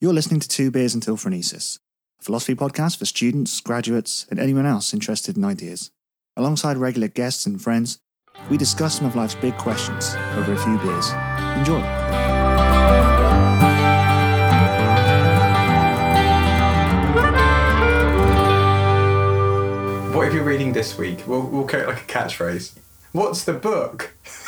You're listening to Two Beers Until Phronesis, a philosophy podcast for students, graduates, and anyone else interested in ideas. Alongside regular guests and friends, we discuss some of life's big questions over a few beers. Enjoy. What have you reading this week? We'll, we'll go like a catchphrase. What's the book?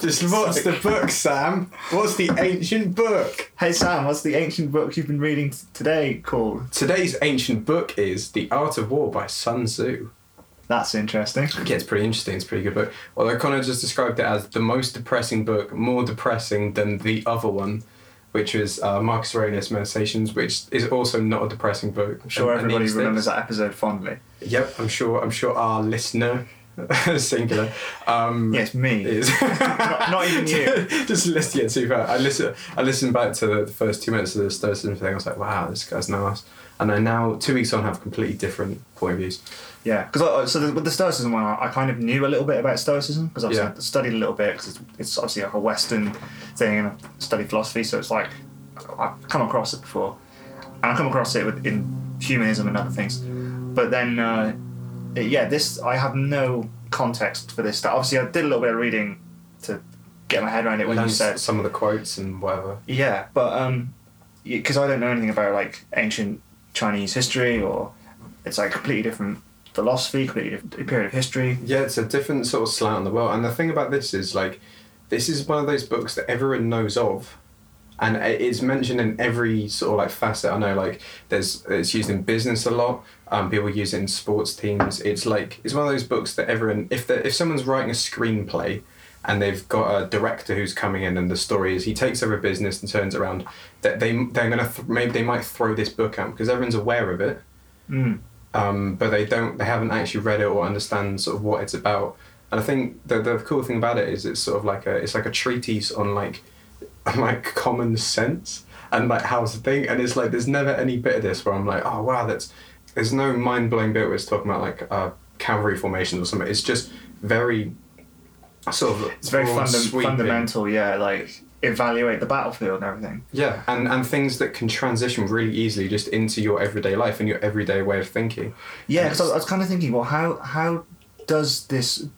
Just what's the book, Sam? What's the ancient book? Hey Sam, what's the ancient book you've been reading today called? Today's ancient book is The Art of War by Sun Tzu. That's interesting. Yeah, it's pretty interesting. It's a pretty good book. Although Connor just described it as the most depressing book, more depressing than the other one, which was uh, Marcus Aurelius Meditations, which is also not a depressing book. I'm sure And- and everybody needs remembers this. that episode fondly. Yep, I'm sure. I'm sure our listener, singular, um, Yes, me. is Not- not even you. Just listen. Yeah, too far. I listen. I listened back to the, the first two minutes of the Stoicism thing. I was like, wow, this guy's nice. And I now, two weeks on, have completely different point of views. Yeah, because so the, with the Stoicism one, I I kind of knew a little bit about Stoicism because obviously Yeah. I studied a little bit because it's, it's obviously like a Western thing and I studied philosophy, so it's like I've come across it before, and I come across it with, in humanism and other things. But then, uh, yeah, this I have no context for this stuff. Obviously, I did a little bit of reading to get my head around it when you said some of the quotes and whatever. yeah, but um, because I don't know anything about like ancient Chinese history or it's like completely different philosophy, completely different period of history. Yeah, it's a different sort of slant on the world. And the thing about this is like, this is one of those books that everyone knows of, and it is mentioned in every sort of like facet. I know like there's it's used in business a lot. Um, people use it in sports teams. It's like it's one of those books that everyone if if someone's writing a screenplay. And they've got a director who's coming in, and the story is he takes over a business and turns around. That they they're gonna th- maybe they might throw this book out because everyone's aware of it, Mm. um, but they don't they haven't actually read it or understand sort of what it's about and i think the, the cool thing about it is it's sort of like a it's like a treatise on like like common sense and like how to think and it's like there's never any bit of this where i'm like oh wow that's there's no mind-blowing bit where it's talking about like uh, cavalry formations or something it's just very sort of It's very fundamental, yeah. Like evaluate the battlefield and everything. yeah and and things that can transition really easily just into your everyday life and your everyday way of thinking Yeah, because I, I was kind of thinking, well, how how does this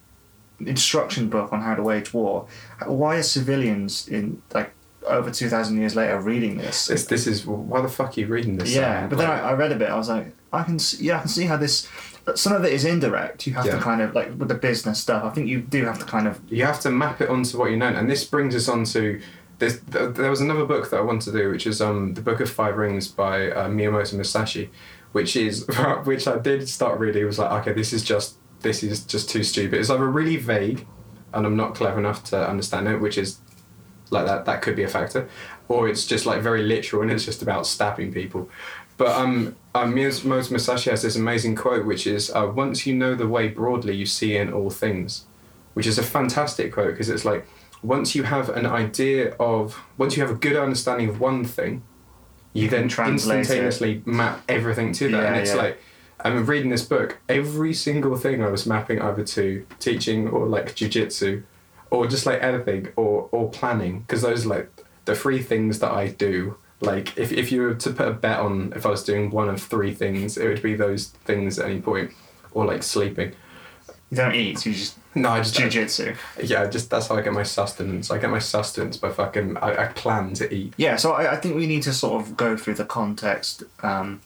instruction book on how to wage war? Why are civilians in like over two thousand years later reading this? this, this is why the fuck are you reading this Yeah, but then Like- I, I read a bit. I was like, I can see, yeah, I can see how this. Some of it is indirect. You have Yeah. to kind of like with the business stuff. I think you do have to kind of. you have to map it onto what you know and this brings us on to this there was another book that i wanted to do which is um the book of five rings by uh, miyamoto musashi which is which i did start reading it was like okay this is just this is just too stupid it's either really vague and i'm not clever enough to understand it which is like that that could be a factor or it's just like very literal and it's just about stabbing people but um, um Miyamoto Musashi has this amazing quote which is uh, once you know the way broadly you see in all things which is a fantastic quote because it's like once you have an idea of once you have a good understanding of one thing you, then translate it. instantaneously map everything to that and it's yeah. like i'm reading this book every single thing i was mapping either to teaching or like jiu-jitsu or just like anything or or planning because those are like the three things that i do like if, if you were to put a bet on if i was doing one of three things it would be those things at any point or like sleeping You don't eat. You just no i just jujitsu. yeah, just that's how I get my sustenance. I get my sustenance by fucking. I, I plan to eat. Yeah, so I, I think we need to sort of go through the context. Um,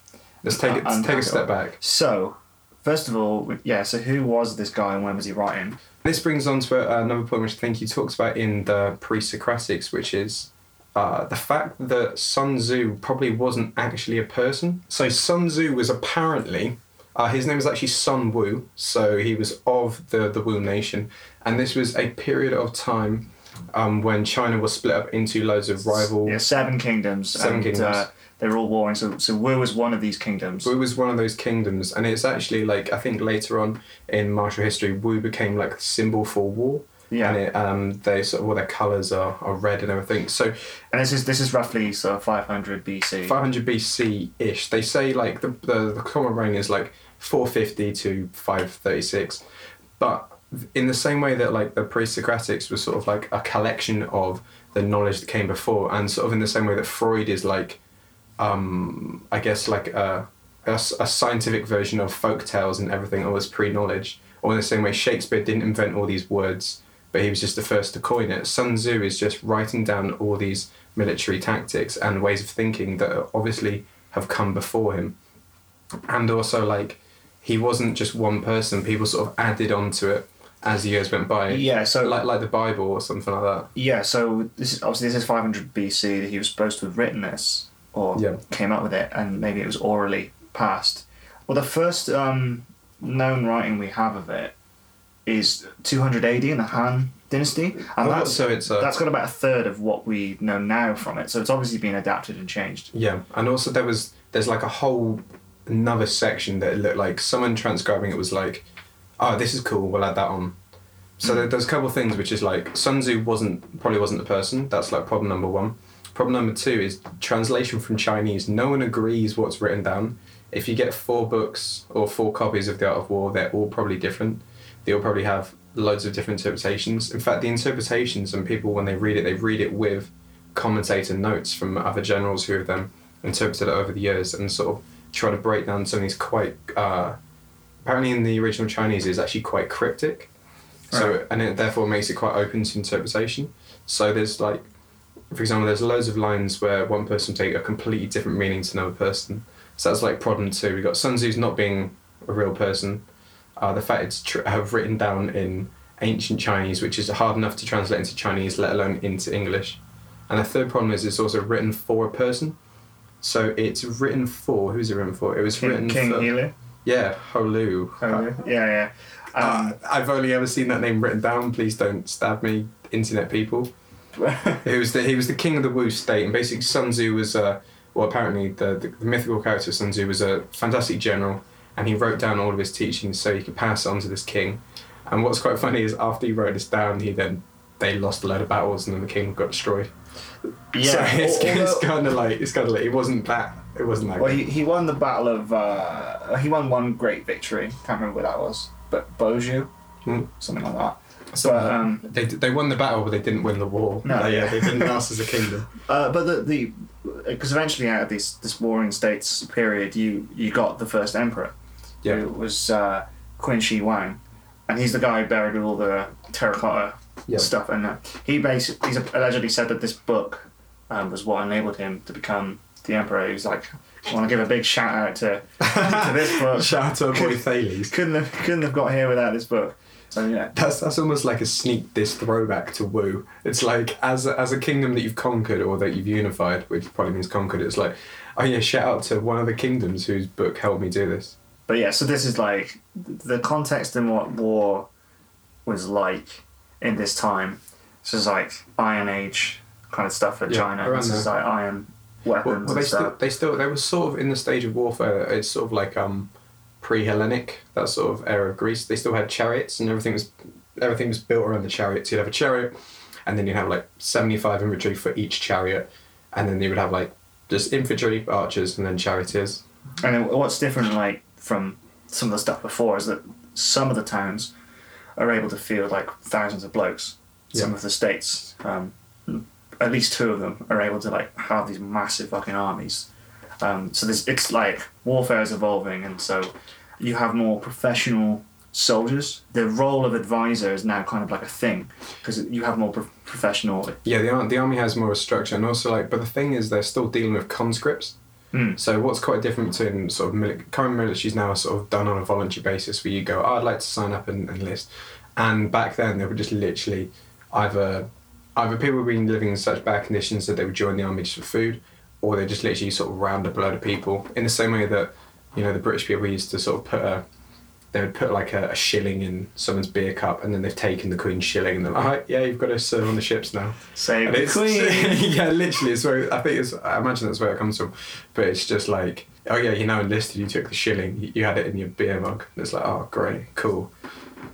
Let's take it. take a step back. So, first of all, yeah. So who was this guy and when was he writing? This brings on to uh, another point which I think he talks about in the pre-Socratics, which is uh, the fact that Sun Tzu probably wasn't actually a person. So Sun Tzu was apparently. Uh, his name was actually Sun Wu, so he was of the, the Wu nation, and this was a period of time um, when China was split up into loads of rival Yeah, seven kingdoms. Seven and, kingdoms. Uh, they were all warring. So, so Wu was one of these kingdoms. Wu was one of those kingdoms, and it's actually like I think later on in martial history, Wu became like the symbol for war. Yeah. And it, um, they sort of all their colours are, are red and everything. So And this is this is roughly sort of 500 BC. 500 BC ish. They say like the, the the common reign is like 450 to 536, but in the same way that like the pre-Socratics was sort of like a collection of the knowledge that came before, and sort of in the same way that Freud is like um, I guess like a a scientific version of folk tales and everything, all this pre-knowledge. Or in the same way, Shakespeare didn't invent all these words, but he was just the first to coin it. Sun Tzu is just writing down all these military tactics and ways of thinking that obviously have come before him. And also, like, he wasn't just one person, people sort of added onto it as the years went by. Yeah, so Like, like the Bible or something like that. Yeah, so this is obviously this is 500 BC he was supposed to have written this or Yeah. came up with it, and maybe it was orally passed. Well, the first um, known writing we have of it is 200 AD in the Han Dynasty, and Oh, that's so it's a, that's got about a third of what we know now from it. So it's obviously been adapted and changed. Yeah, and also there was there's like a whole another section that it looked like someone transcribing it was like, oh, this is cool. We'll add that on. So there, there's a couple of things which is like Sun Tzu wasn't probably wasn't the person. That's like problem number one. Problem number two is translation from Chinese. No one agrees what's written down. If you get four books or four copies of The Art of War, they're all probably different. They all probably have loads of different interpretations. In fact, the interpretations and people when they read it, they read it with commentator notes from other generals who have then interpreted it over the years and sort of try to break down some of these quite. Uh, apparently, in the original Chinese, is actually quite cryptic. So Right. and it therefore makes it quite open to interpretation. So there's like, for example, there's loads of lines where one person take a completely different meaning to another person. So that's like problem two. We got Sun Tzu's not being a real person. Uh, the fact it's tr- have written down in ancient Chinese, which is hard enough to translate into Chinese, let alone into English. And the third problem is it's also written for a person. So it's written for who's it written for? It was King, written King for Helu. yeah, Holu. Oh, yeah, yeah. Um, Uh, I've only ever seen that name written down. Please don't stab me, internet people. He was the he was the king of the Wu state, and basically Sun Tzu was uh, well apparently the, the the mythical character Sun Tzu was a fantastic general, and he wrote down all of his teachings so he could pass it on to this king. And what's quite funny is after he wrote this down, he then they lost a load of battles, and then the king got destroyed. yeah. so it's, it's kind of like it's kind of like it wasn't that it wasn't that. Well, good. he, he won the battle of. Uh, he won one great victory. Can't remember what that was, but Boju, Hmm. something like that. So, um, They, they won the battle, but they didn't win the war. No, they, yeah. they didn't last as a kingdom. uh, but the the because eventually out of this this warring states period, you you got the first emperor, Yeah. who was uh, Qin Shi Huang, and he's the guy buried with all the terracotta Yeah. stuff, and uh, he basically he's allegedly said that this book um, was what enabled him to become the emperor. He was like, I want to give a big shout out to to this book. Shout out to our boy Thales. couldn't have couldn't have got here without this book. So yeah, That's that's almost like a sneak this throwback to Wu. It's like as a, as a kingdom that you've conquered or that you've unified, which probably means conquered. It's like, oh yeah, shout out to one of the kingdoms whose book helped me do this. but yeah. So this is like the context in what war was like in this time. This is like Iron Age kind of stuff for Yeah, China. This is like iron weapons well, they and still they still they were sort of in the stage of warfare. It's sort of like um pre-Hellenic that sort of era of Greece. They still had chariots and everything was everything was built around the chariots. You'd have a chariot, and then you'd have like seventy-five infantry for each chariot, and then you would have like just infantry, archers, and then charioteers. And then what's different, like from some of the stuff before, is that some of the towns are able to field like thousands of blokes. Some Yeah. of the states, um, at least two of them, are able to like have these massive fucking armies. Um, so this it's like warfare is evolving, and so you have more professional soldiers. The role of advisor is now kind of like a thing because you have more pro- professional. Yeah, the ar- the army has more of a structure, and also like, but the thing is, they're still dealing with conscripts. Mm. So what's quite different between sort of mili- current militaries now sort of done on a voluntary basis, where you go, oh, I'd like to sign up and enlist, and back then they were just literally either either people were being living in such bad conditions that they would join the army just for food, or they just literally sort of round up a load of people in the same way that you know the British people used to sort of put a they would put like a, a shilling in someone's beer cup, and then they've taken the Queen's shilling, and they're like, "Alright, yeah, you've got to serve on the ships now. Save And the queen. yeah, literally, it's where I think it's. I imagine that's where it comes from, but it's just like, oh yeah, you now enlisted. You took the shilling. You, you had it in your beer mug. And it's like, oh great, cool.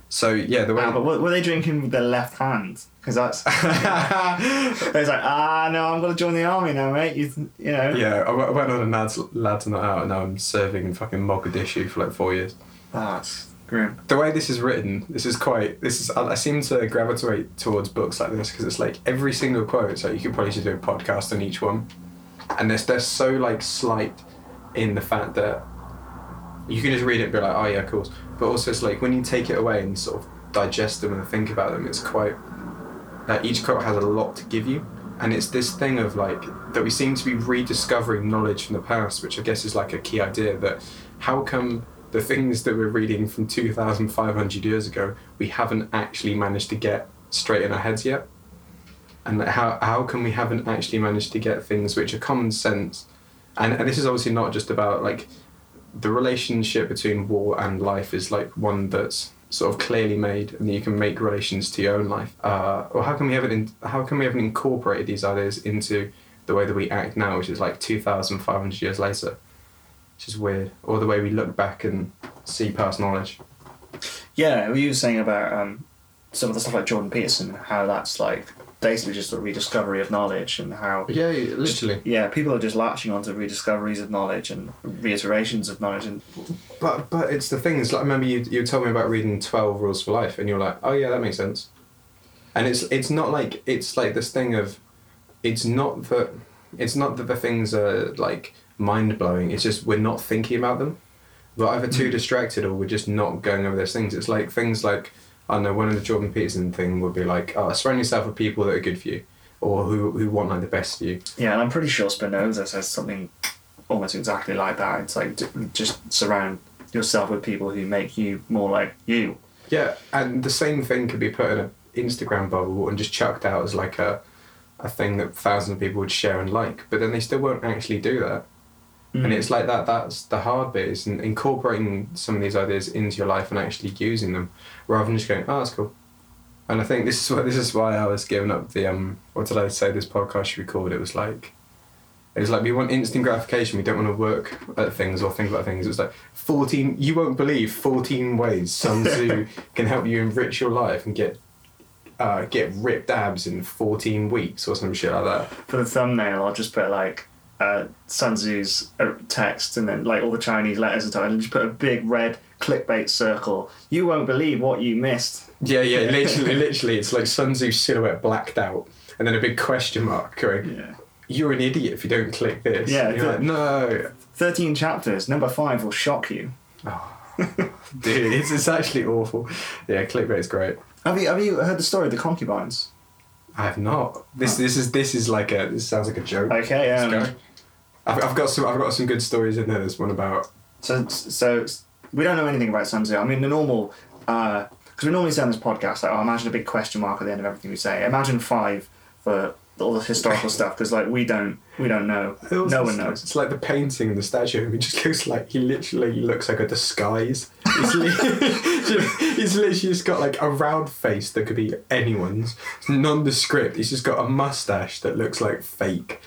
So yeah, the way. Ah, but were, they drinking with their left hand? Because that's. it's like, ah, no, I'm going to join the army now, mate. You, you know. yeah, I went on a lads lads night out, and now I'm serving in fucking Mogadishu for like four years. That's grim. The way this is written, this is quite. This is. I, I seem to gravitate towards books like this because it's like every single quote. So you could probably just do a podcast on each one. and they're they're so like slight in the fact that you can just read it and be like, oh yeah, of course. But also it's like when you take it away and sort of digest them and think about them, it's quite. Uh, each quote has a lot to give you, and it's this thing of like that we seem to be rediscovering knowledge from the past, which I guess is like a key idea that how come the things that we're reading from 2,500 years ago we haven't actually managed to get straight in our heads yet, and how how come we haven't actually managed to get things which are common sense, and and this is obviously not just about like the relationship between war and life is like one that's sort of clearly made and you can make relations to your own life. Uh, or how can we haven't in, how can we haven't incorporated these ideas into the way that we act now which is like 2500 years later? Which is weird. Or the way we look back and see past knowledge. Yeah, we were saying about um, some of the stuff like Jordan Peterson, how that's like basically just a rediscovery of knowledge, and how yeah literally. yeah, people are just latching onto rediscoveries of knowledge and reiterations of knowledge, and but but it's the thing is like I remember you you told me about reading 12 rules for life and you're like oh yeah that makes sense. And it's it's not like it's like this thing of it's not that it's not that the things are like mind blowing it's just we're not thinking about them. We're either too hmm. distracted or we're just not going over those things. It's like things like I don't know one of the Jordan Peterson thing would be like oh surround yourself with people that are good for you or who, who want like the best for you yeah, and I'm pretty sure Spinoza says something almost exactly like that. It's like just surround yourself with people who make you more like you. Yeah, and the same thing could be put in an Instagram bubble and just chucked out as like a a thing that thousands of people would share and like, but then they still won't actually do that. And it's like that. That's the hard bit is incorporating some of these ideas into your life and actually using them, rather than just going, "Oh, that's cool." And I think this is what this is why I was giving up the um. What did I say? This podcast should be called. It was like. It was like we want instant gratification. We don't want to work at things or think about things. It was like fourteen. You won't believe fourteen ways Sun Tzu can help you enrich your life and get uh, get ripped abs in fourteen weeks or some shit like that. For the thumbnail, I'll just put like uh, Sun Tzu's uh, text and then like all the Chinese letters and stuff, and just put a big red clickbait circle. You won't believe what you missed. Yeah, yeah, literally, literally, it's like Sun Tzu silhouette blacked out, and then a big question mark going. Yeah. You're an idiot if you don't click this. Yeah, you're like, no, 13 chapters. Number five will shock you. Oh, dude, it's, it's actually awful. Yeah, clickbait's great. Have you have you heard the story of the concubines? I have not. This this is this is like a this sounds like a joke. Okay, Let's um, go. I've, I've got some I've got some good stories in there. There's one about So so we don't know anything about Tzu. I mean, the normal because we normally say on this podcast like, oh, imagine a big question mark at the end of everything we say. Imagine five for all the historical stuff because like we don't we don't know. No one knows. It's like the painting and the statue. He just looks like he literally looks like a disguise. He's, li- he's literally just got like a round face that could be anyone's. It's nondescript. He's just got a mustache that looks like fake.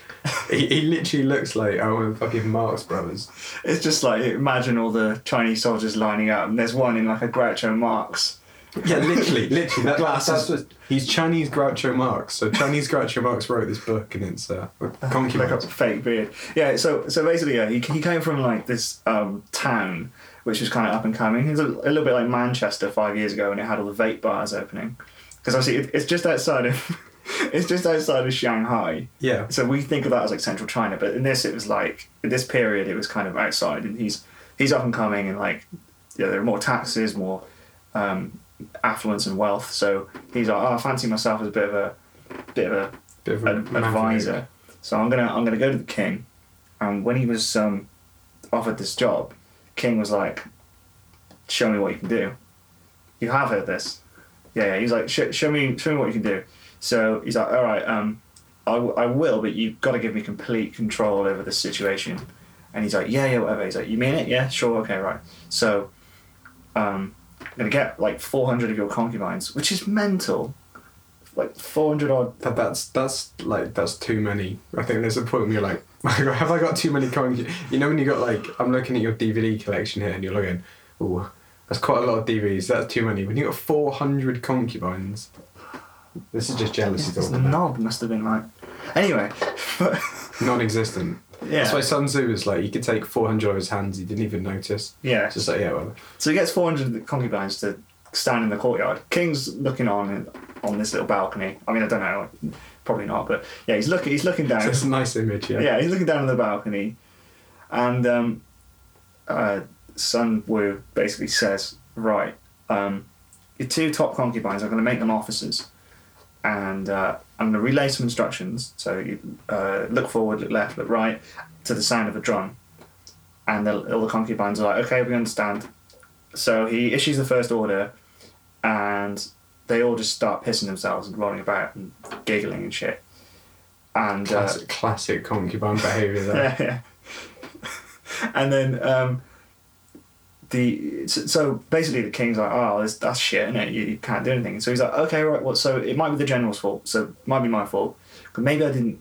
He, he literally looks like oh fucking Marx Brothers. It's just like imagine all the Chinese soldiers lining up, and there's one in like a Groucho Marx. Yeah, literally, literally. That, that's, that's what, he's Chinese Groucho Marx. So Chinese Groucho Marx wrote this book, and it's uh, like a fake beard. Yeah, so so basically, yeah, he, he came from like this um, town which was kind of up and coming. Was a, a little bit like Manchester five years ago, when it had all the vape bars opening. Because obviously, it, it's just outside of it's just outside of Shanghai. Yeah, So we think of that as like central China, but in this, it was like in this period, it was kind of outside, and he's he's up and coming, and like yeah, there are more taxes, more um, affluence and wealth. So he's like, oh, I fancy myself as a bit of a bit of a bit of a an advisor. So I'm gonna I'm gonna go to the king, and when he was um, offered this job, king was like, "Show me what you can do." You have heard this, yeah. yeah. He's like, "Show show me show me what you can do." So he's like, "All right, um, I, w- I will, but you've got to give me complete control over this situation." And he's like, "Yeah, yeah, whatever." He's like, "You mean it? Yeah, sure, okay, right." So, um, I'm gonna get like 400 of your concubines, which is mental. Like 400 odd That, that's that's like that's too many. I think there's a point where you're like, have I got too many concubines? You know when you got like, I'm looking at your DVD collection here, and you're looking, oh, that's quite a lot of DVDs. That's too many. When you got 400 concubines, this is just jealousy talking. now. knob must have been like. Anyway, but Non-existent. Yeah, That's why Sun Tzu was like, you could take 400 of his hands. He didn't even notice. yeah. It's just like, yeah, well, So he gets 400 concubines to stand in the courtyard. King's looking on on this little balcony. I mean, I don't know, probably not, but yeah, he's looking. He's looking down. So it's a nice image, yeah. yeah, he's looking down on the balcony, and um, uh, Sun Wu basically says, "Right, um, your two top concubines, I'm going to make them officers, and uh, I'm going to relay some instructions. So you uh, look forward, look left, look right, to the sound of a drum, and the, all the concubines are like, okay, we understand. So he issues the first order, and they all just start pissing themselves and rolling about and giggling and shit. And uh, Classic, classic concubine behaviour there. yeah, yeah. and then um, the so, basically the king's like, oh, that's, that's shit, innit? You, you can't do anything. So he's like, okay, right. Well, so it might be the general's fault. So it might be my fault. But maybe I didn't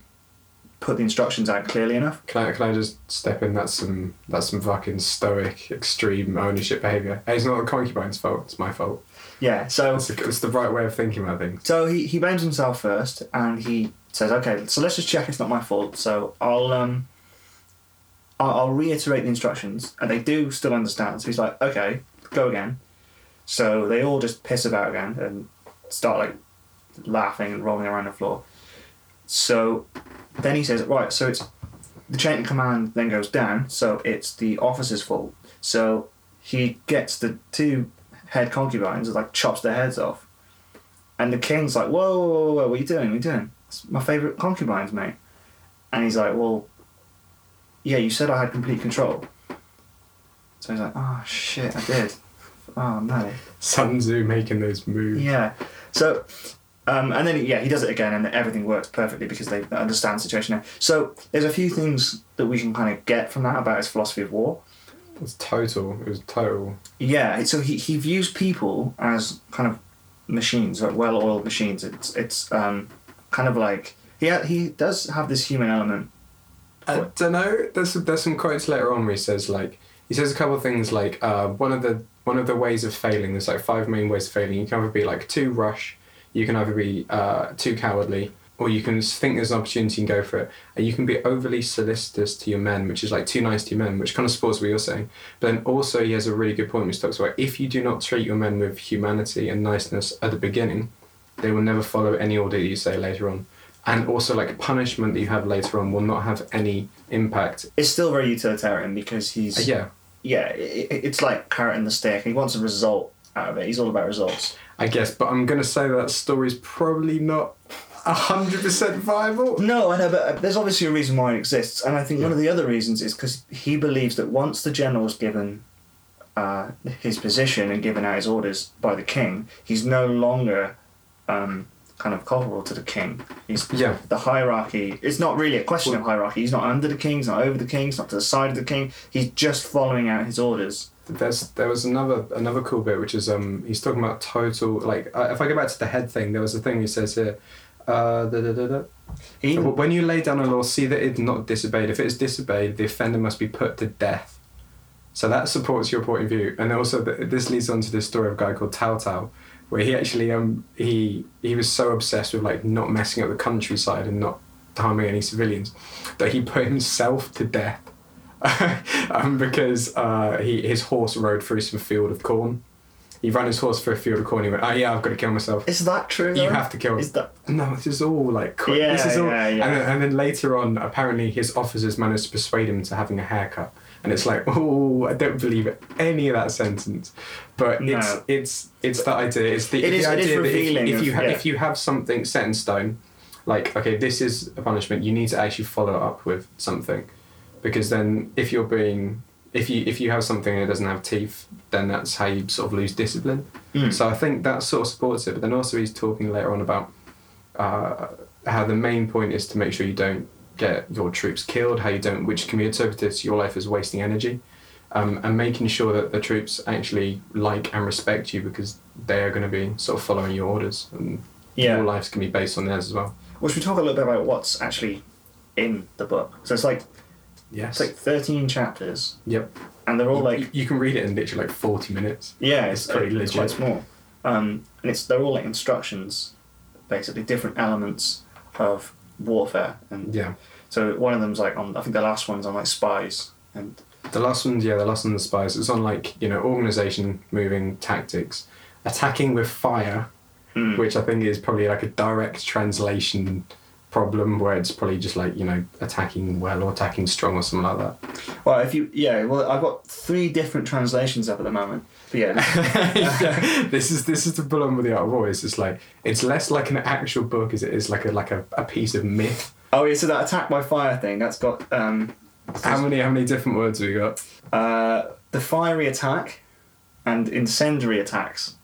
put the instructions out clearly enough. Can I, can I just step in? That's some that's some fucking stoic, extreme ownership behaviour. Hey, it's not the concubine's fault. It's my fault. Yeah. So It's, the- it's the right way of thinking about things. so he he blames himself first, and he says, okay, so let's just check it's not my fault. So I'll um. I'll, I'll reiterate the instructions, and they do still understand. So he's like, okay, go again. So they all just piss about again and start like laughing and rolling around the floor. So then he says, right, so it's the chain of command then goes down, so it's the officer's fault. So he gets the two head concubines like chops their heads off. And the king's like, whoa, whoa, whoa, whoa what are you doing? What are you doing? It's my favourite concubines, mate. And he's like, well, yeah, you said I had complete control. So he's like, oh shit, I did. Oh no. Sun Tzu making those moves. Yeah. So, um, and then yeah, he does it again, and everything works perfectly because they understand the situation now. So there's a few things that we can kind of get from that about his philosophy of war. It was total. It was total. Yeah. So he, he views people as kind of machines, like well-oiled machines. It's it's um, kind of like he ha- he does have this human element. I don't know. There's some, there's some quotes later on where he says like he says a couple of things like uh, one of the one of the ways of failing. There's like five main ways of failing. You can either be like too rush, you can either be uh, too cowardly, or you can think there's an opportunity and go for it. And you can be overly solicitous to your men, which is like too nice to your men, which kind of supports what you're saying. But then also he has a really good point which talks about if you do not treat your men with humanity and niceness at the beginning, they will never follow any order you say later on. And also, like punishment that you have later on will not have any impact. It's still very utilitarian because he's Uh, yeah, yeah. It, it- it's like carrot and the stick. He wants a result out of it. He's all about results. I guess. But I'm gonna say that story's probably not hundred percent viable. No, I know, but uh, there's obviously a reason why it exists, and I think one of the other reasons is because he believes that once the general's given uh, his position and given out his orders by the king, he's no longer um, kind of culpable to the king. He's Yeah. the hierarchy. It's not really a question of hierarchy. He's not under the king. He's not over the king. He's not to the side of the king. He's just following out his orders. There's there was another another cool bit which is um he's talking about total like uh, if I go back to the head thing there was a thing he says here. Uh, da, da, da, da. He, when you lay down a law, see that it's not disobeyed. If it is disobeyed, the offender must be put to death. So that supports your point of view, and also th- this leads on to this story of a guy called Cao Cao, where he actually um he he was so obsessed with like not messing up the countryside and not harming any civilians that he put himself to death, um, because uh, he his horse rode through some field of corn. He ran his horse through a field of corn. He went, "Oh yeah, I've got to kill myself." is that true? You have to kill. Is that No, this is all like qu- Yeah, this is all, yeah, yeah. And, then, and then later on, apparently his officers managed to persuade him to having a haircut, and it's like, oh, I don't believe any of that sentence, but No. it's it's it's that idea. It's the, It the is- it is idea that if, revealing if you of- ha- yeah. if you have something set in stone, like okay, this is a punishment, you need to actually follow up with something, because then if you're being if you if you have something that doesn't have teeth, then that's how you sort of lose discipline. Mm. So I think that sort of supports it. But then also he's talking later on about uh, how the main point is to make sure you don't get your troops killed, how you don't, which can be interpreted to your life as wasting energy, um, and making sure that the troops actually like and respect you because they are going to be sort of following your orders, and yeah? your lives can be based on theirs as well. Well, should we talk a little bit about what's actually in the book? So it's like Yes. it's like thirteen chapters, yep. and they're all You- like you, can read it in literally like forty minutes. yeah, it's it's, pretty it's quite legit. small, um, and it's they're all like instructions, basically different elements of warfare, and Yeah. so one of them's like on I think the last one's on like spies, and The last one's yeah, the last one's the spies. It's on like you know organization, moving, tactics, attacking with fire, mm, which I think is probably like a direct translation problem where it's probably just like you know attacking well or attacking strong or something like that. Well, if you yeah, well, I've got three different translations up at the moment. But yeah, this is this is the problem with the art of war. It's just like it's less like an actual book as it is like a like a, a piece of myth. oh yeah, so that attack by fire thing that's got um, How many how many different words have we got? uh, the fiery attack and incendiary attacks.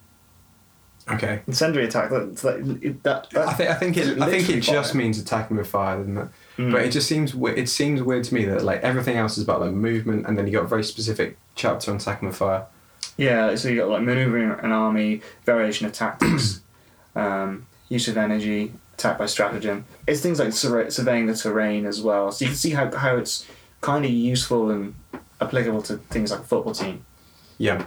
Okay. Incendiary attack. That, that, that, that I think I think it I think it just fire. means attacking with fire, doesn't it? Mm. But it just seems it seems weird to me that like everything else is about like movement, and then you got a very specific chapter on attacking with fire. Yeah, so you got like maneuvering an army, variation of tactics, um, use of energy, attack by stratagem. It's things like survey- surveying the terrain as well. So you can see how, how it's kind of useful and applicable to things like a football team. Yeah.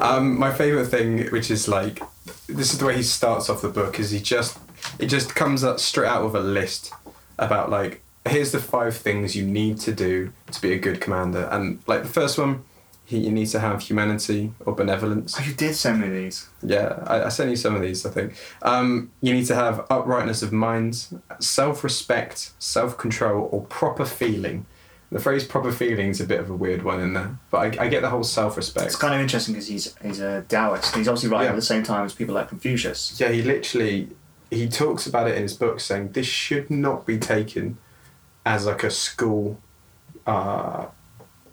Um, my favorite thing, which is like, this is the way he starts off the book, is he just it just comes up straight out of a list about like here's the five things you need to do to be a good commander, and like the first one, he you need to have humanity or benevolence. Oh, you did send me these. Yeah, I, I sent you some of these. I think um, you need to have uprightness of mind, self-respect, self-control, or proper feeling. The phrase "proper feeling" is a bit of a weird one in there, but I, I get the whole self-respect. It's kind of interesting because he's he's a Taoist. He's obviously writing Yeah. at the same time as people like Confucius. Yeah, he literally he talks about it in his book, saying this should not be taken as like a school uh,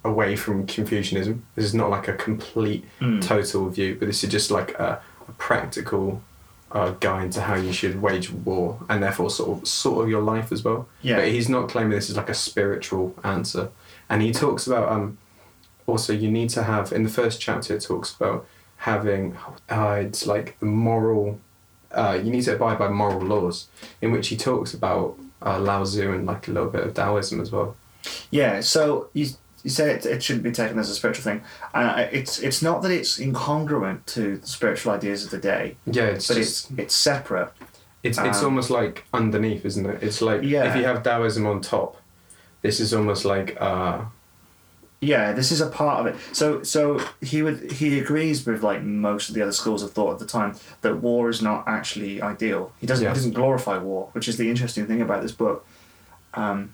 away from Confucianism. This is not like a complete Mm. total view, but this is just like a, a practical uh, guide to how you should wage war and therefore sort of sort of your life as well. Yeah. But he's not claiming this is like a spiritual answer, and he talks about um also you need to have in the first chapter it talks about having uh, it's like the moral uh, you need to abide by moral laws in which he talks about uh, Lao Tzu and like a little bit of Taoism as well. Yeah, so you you say it, it shouldn't be taken as a spiritual thing. Uh, it's it's not that it's incongruent to the spiritual ideas of the day, Yeah, it's but just it's it's separate. it's it's um, almost like underneath, isn't it? It's like Yeah. if you have Taoism on top, this is almost like uh, Yeah, this is a part of it. So so he would he agrees with like most of the other schools of thought at the time that war is not actually ideal. He doesn't Yeah. he doesn't glorify war, which is the interesting thing about this book. Um,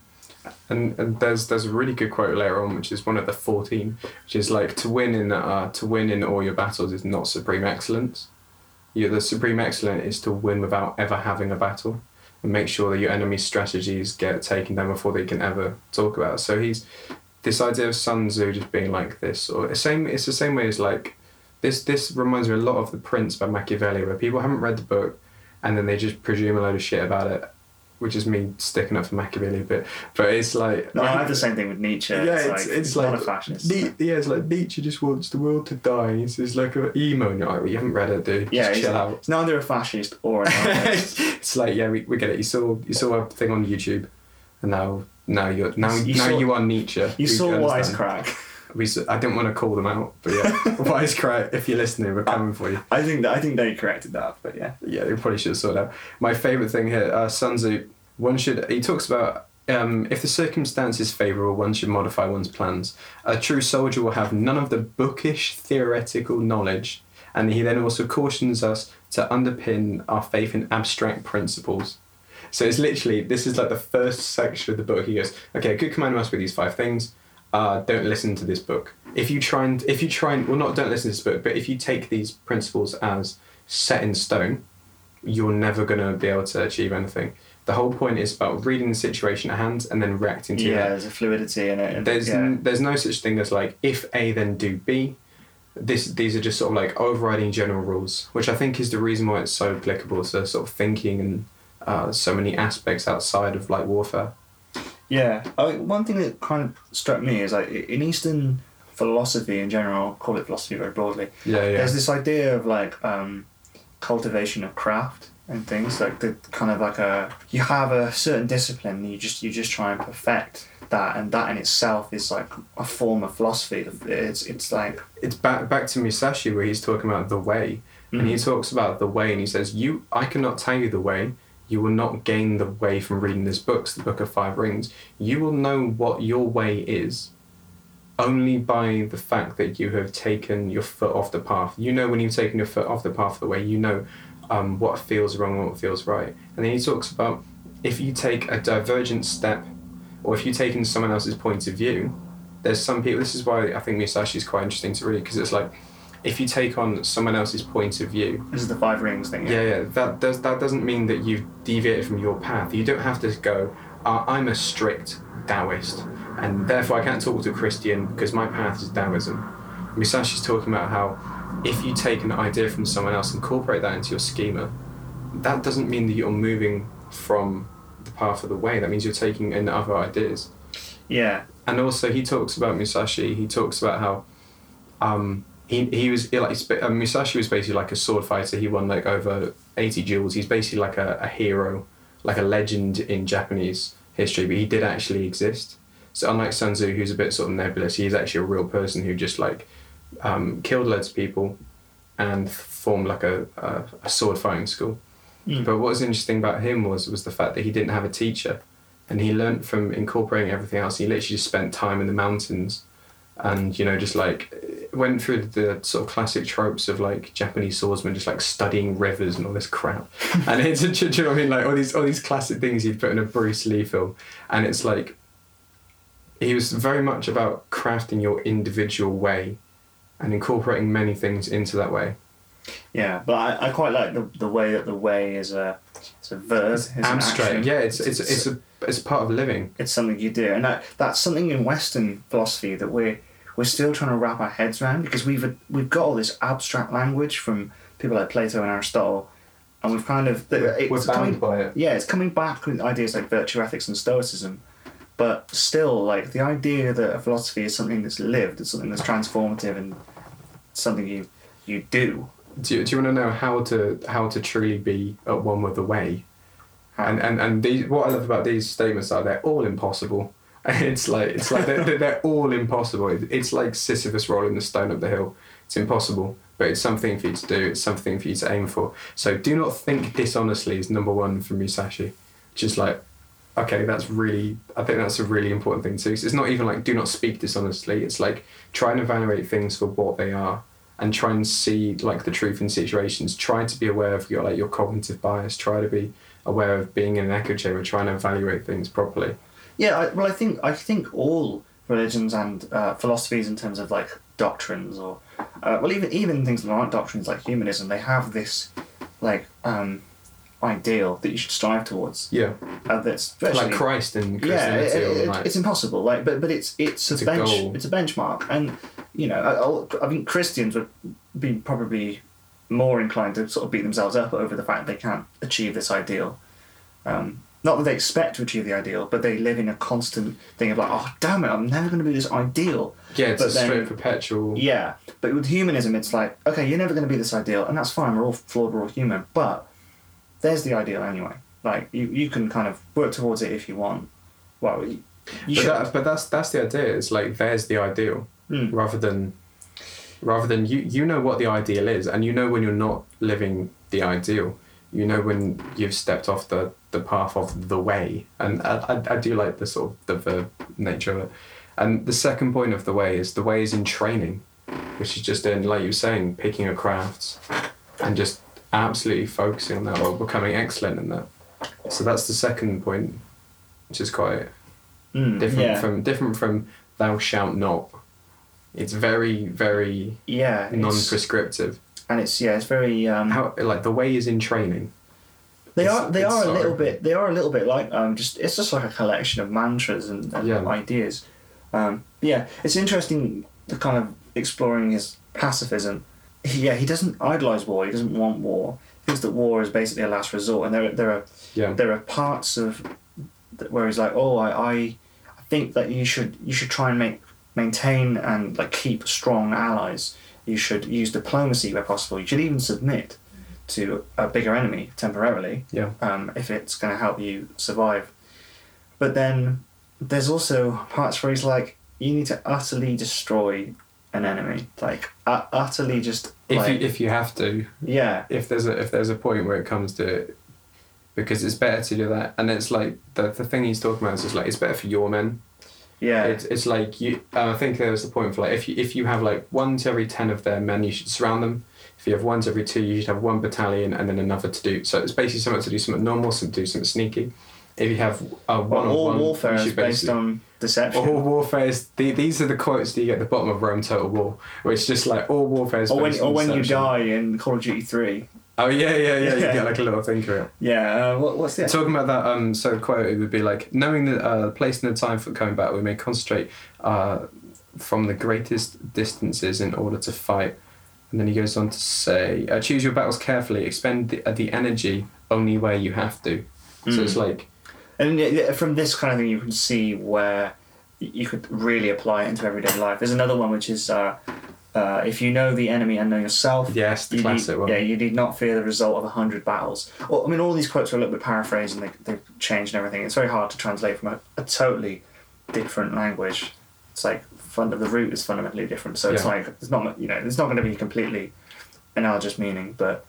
And, and there's there's a really good quote later on, which is one of the fourteen, which is like to win in uh, to win in all your battles is not supreme excellence. You, the supreme excellence is to win without ever having a battle, and make sure that your enemy's strategies get taken down before they can ever talk about. it. So he's this idea of Sun Tzu just being like this, or same. It's the same way as like this. This reminds me a lot of the Prince by Machiavelli, where people haven't read the book, and then they just presume a load of shit about it, which is me sticking up for Machiavelli a bit. But it's like no, I have the same thing with Nietzsche. yeah, it's, it's, like, it's like not a fascist. Nie- yeah, it's like Nietzsche just wants the world to die. It's, it's like an emo. And you're like, well, you haven't read it, dude. yeah, just chill out. he's neither a fascist or an it's like yeah, we, we get it. You saw you saw a thing on YouTube, and now now you're now You now saw- you are Nietzsche. you We saw. Wisecrack. We I didn't want to call them out, but yeah, Wisecrack. If you're listening, we're coming for you. I think that I think they corrected that, but yeah. Yeah, we probably should have sorted out. My favourite thing here, uh, Sun Tzu, one should, he talks about um, if the circumstances favourable, one should modify one's plans. A true soldier will have none of the bookish theoretical knowledge, and he then also cautions us to underpin our faith in abstract principles. So it's literally, this is like the first section of the book. He goes, okay, a good commander must be these five things. Uh, don't listen to this book. If you try and, if you try and, well, not don't listen to this book, but if you take these principles as set in stone, you're never going to be able to achieve anything. The whole point is about reading the situation at hand and then reacting to it. Yeah, it. there's a fluidity in it. There's yeah. n- there's no such thing as like if A then do B. This these are just sort of like overriding general rules, which I think is the reason why it's so applicable to sort of thinking and uh, so many aspects outside of like warfare. Yeah, I mean, one thing that kind of struck me is like in Eastern philosophy in general, I'll call it philosophy very broadly. Yeah, yeah. There's this idea of like um, cultivation of craft and things like the kind of like a you have a certain discipline and you just you just try and perfect that and that in itself is like a form of philosophy. It's it's like it's back back to Musashi where he's talking about the way, and he talks about the way, and he says, "You, I cannot tell you the way. You will not gain the way from reading this book, the Book of Five Rings. You will know what your way is." Only by the fact that you have taken your foot off the path. You know when you've taken your foot off the path of the way, you know um, what feels wrong and what feels right. And then he talks about if you take a divergent step, or if you take in someone else's point of view, there's some people. This is why I think Musashi is quite interesting to read because it's like if you take on someone else's point of view, This is the five rings thing. yeah, yeah. That does that doesn't mean that you've deviated from your path. You don't have to go. Uh, I'm a strict Taoist, and therefore I can't talk to a Christian because my path is Taoism. Musashi's talking about how if you take an idea from someone else, incorporate that into your schema, that doesn't mean that you're moving from the path of the way. That means you're taking in other ideas. Yeah. And also, he talks about Musashi. He talks about how um, he, he was like uh, Musashi was basically like a sword fighter. He won like over eighty duels. He's basically like a, a hero, like a legend in Japanese history. But he did actually exist. So unlike Sun Tzu, who's a bit sort of nebulous, he's actually a real person who just like um, killed loads of people and formed like a, a, a sword fighting school. Mm. But what was interesting about him was was the fact that he didn't have a teacher, and he learnt from incorporating everything else. He literally just spent time in the mountains, and you know just like went through the sort of classic tropes of like Japanese swordsmen just like studying rivers and all this crap. and it's do you know what I mean? Like all these all these classic things you'd put in a Bruce Lee film, and it's like he was very much about crafting your individual way, and incorporating many things into that way. Yeah, but I, I quite like the, the way that the way is a it's a verb. It's Abstract, yeah. It's it's it's a it's part of living. it's something you do, and that that's something in Western philosophy that we're we're still trying to wrap our heads around because we've we've got all this abstract language from people like Plato and Aristotle, and we've kind of it's We're coming, bound by it. yeah, it's coming back with ideas like virtue ethics and stoicism, but still, like the idea that a philosophy is something that's lived, it's something that's transformative and something you you do. Do you, do you want to know how to how to truly be at one with the way? And and and these what I love about these statements are they're all impossible. It's like it's like they're, they're- all impossible. It's like Sisyphus rolling the stone up the hill. It's impossible, but it's something for you to do. It's something for you to aim for. So do not think dishonestly is number one for Musashi. Just like okay, that's really I think that's a really important thing too. it's not even like do not speak dishonestly. It's like try and evaluate things for what they are and try and see like the truth in situations. Try to be aware of your like your cognitive bias. Try to be aware of being in an echo chamber, trying to evaluate things properly. Yeah, I, well, I think I think all religions and uh, philosophies, in terms of like doctrines, or uh, well, even even things that aren't doctrines like humanism, they have this like um, ideal that you should strive towards. Yeah, Uh, that's like Christ and yeah, it- it- like, it's impossible. Like, but but it's it's, It's a bench. It's a benchmark, and you know, I, I'll- I think Christians would be probably more inclined to sort of beat themselves up over the fact they can't achieve this ideal. Um, not that they expect to achieve the ideal, but they live in a constant thing of like, oh damn it, I'm never going to be this ideal. yeah, it's but a then- straight perpetual. Yeah, but with humanism, it's like, okay, you're never going to be this ideal, and that's fine. We're all flawed. We're all human, but there's the ideal anyway. Like you, you can kind of work towards it if you want. Well, you, you but, that, but that's that's the idea. It's like there's the ideal Mm. rather than rather than you you know what the ideal is and you know when you're not living the ideal. You know when you've stepped off the, the path of the way, and I, I, I do like the sort of the verb nature of it. And the second point of the way is the way is in training, which is just in like you were saying, picking your crafts, and just absolutely focusing on that or becoming excellent in that. So that's the second point, which is quite Mm, different yeah. from different from thou shalt not. It's very very yeah, non-prescriptive. and it's yeah, it's very. Um, How like the way is in training. they it's- are they are a little sorry. bit they are a little bit like um just it's just like a collection of mantras and, and Yeah. ideas. Um, yeah, it's interesting the kind of exploring his pacifism. Yeah, he doesn't idolize war. He doesn't want war. He thinks that war is basically a last resort, and there there are Yeah. there are parts of where he's like, oh, I, I think that you should you should try and make maintain and like keep strong allies. You should use diplomacy where possible. You should even submit to a bigger enemy temporarily Yeah. um, if it's going to help you survive. But then there's also parts where he's like, you need to utterly destroy an enemy, like uh, utterly just If like, you if you have to, yeah, if there's a if there's a point where it comes to it, because it's better to do that. And it's like the the thing he's talking about is just like it's better for your men. Yeah, It's it's like you. Um, I think there was the point for like if you if you have like one to every ten of their men, you should surround them. If you have ones every two, you should have one battalion and then another to do. So it's basically something to do something normal, some to do something sneaky. If you have a one Well, on all one, warfare is based on deception. all warfare is the, these are the quotes that you get at the bottom of Rome Total War, where it's just like all warfare is or when, or when you die in Call of Duty 3. Oh yeah, yeah, yeah. You Yeah. get like a little thing for it. Yeah, uh, what, what's the Talking about that, um, so quote it would be like knowing the uh, place and the time for coming back, we may concentrate uh, from the greatest distances in order to fight. And then he goes on to say, uh, choose your battles carefully, expend the, uh, the energy only where you have to. So it's like, And from this kind of thing, you can see where y- you could really apply it into everyday life. There's another one which is uh, uh, if you know the enemy and know yourself. yes, the you classic need, one. Yeah, you need not fear the result of a hundred battles. Well, I mean, all these quotes are a little bit paraphrased and they, they've changed and everything. It's very hard to translate from a, a totally different language. It's like fun, the root is fundamentally different. So it's like it's not you know it's not going to be completely analogous meaning, but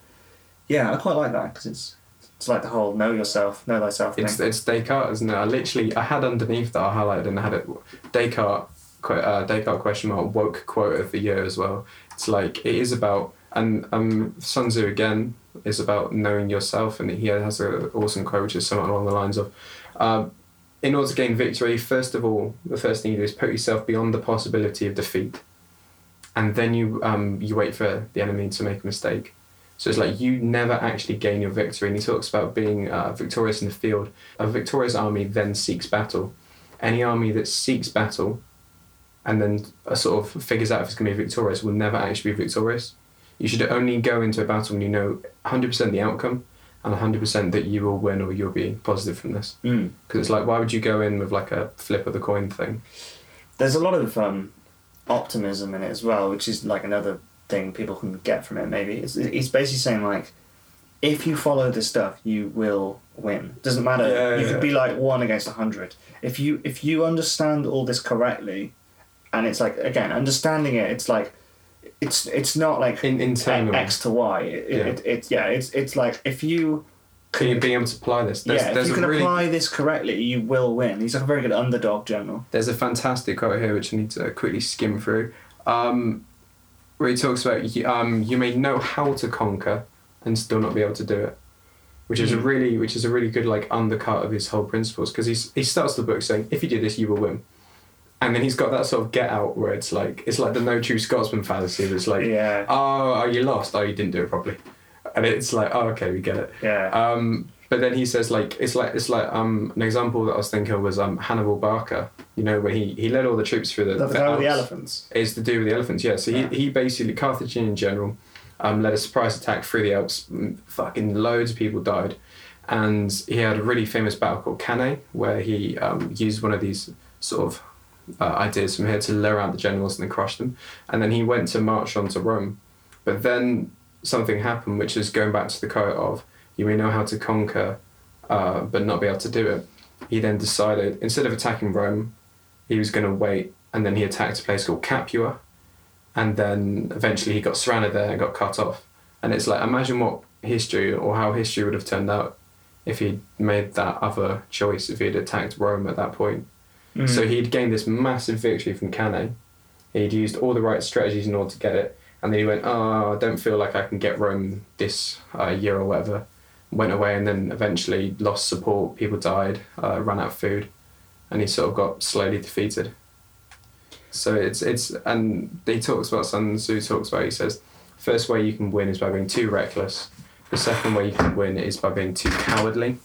yeah, I quite like that because it's it's like the whole know yourself, know thyself thing. It's it's Descartes, isn't it? I literally I had underneath that I highlighted and I had it Descartes uh, Descartes question mark woke quote of the year as well. It's like it is about and um Sun Tzu again is about knowing yourself and he has an awesome quote which is something along the lines of um, in order to gain victory, first of all, the first thing you do is put yourself beyond the possibility of defeat, and then you um, you wait for the enemy to make a mistake. So it's like you never actually gain your victory. And he talks about being uh, victorious in the field. A victorious army then seeks battle. Any army that seeks battle and then uh, sort of figures out if it's going to be victorious will never actually be victorious. You should only go into a battle when you know 100% the outcome and 100% that you will win or you'll be positive from this. Mm. Because it's like, why would you go in with like a flip of the coin thing? There's a lot of um, optimism in it as well, which is like another thing people can get from it. Maybe it's, it's basically saying like, if you follow this stuff, you will win. Doesn't matter. Yeah, you yeah. could be like one against a hundred. If you if you understand all this correctly, and it's like again understanding it, it's like, it's it's not like In internal. X to Y. It, Yeah. it, it, yeah, it's it's like if you Can you be able to apply this? There's, yeah, if there's you can really, apply this correctly, you will win. He's like a very good underdog general. There's a fantastic quote here which I need to quickly skim through, um, where he talks about um, you may know how to conquer and still not be able to do it, which is a Mm. really which is a really good like undercut of his whole principles because he's he starts the book saying if you do this you will win, and then he's got that sort of get out where it's like it's like the no true Scotsman fallacy. It's like yeah, oh are you lost oh you didn't do it properly, and it's like oh okay we get it. yeah. Um, but then he says like it's like it's like um an example that I was thinking of was um Hannibal Barca. You know where he he led all the troops through the, the, the elephants. Is to do with the elephants, yeah. So Yeah. he, he basically Carthaginian general, um, led a surprise attack through the Alps. Mm, Fucking loads of people died, and he had a really famous battle called Cannae, where he um, used one of these sort of uh, ideas from here to lure out the generals and then crush them, and then he went to march on to Rome, but then something happened, which is going back to the quote of "You may know how to conquer, uh, but not be able to do it." He then decided instead of attacking Rome, he was going to wait, and then he attacked a place called Capua, and then eventually he got surrounded there and got cut off. And it's like imagine what history or how history would have turned out if he'd made that other choice, if he'd attacked Rome at that point. Mm. So he'd gained this massive victory from Cannae. He'd used all the right strategies in order to get it, and then he went, "Oh, I don't feel like I can get Rome this uh, year or whatever." Went away, and then eventually lost support. People died, uh, ran out of food, and he sort of got slowly defeated. So it's it's and he talks about Sun Tzu talks about. He says, first way you can win is by being too reckless. The second way you can win is by being too cowardly.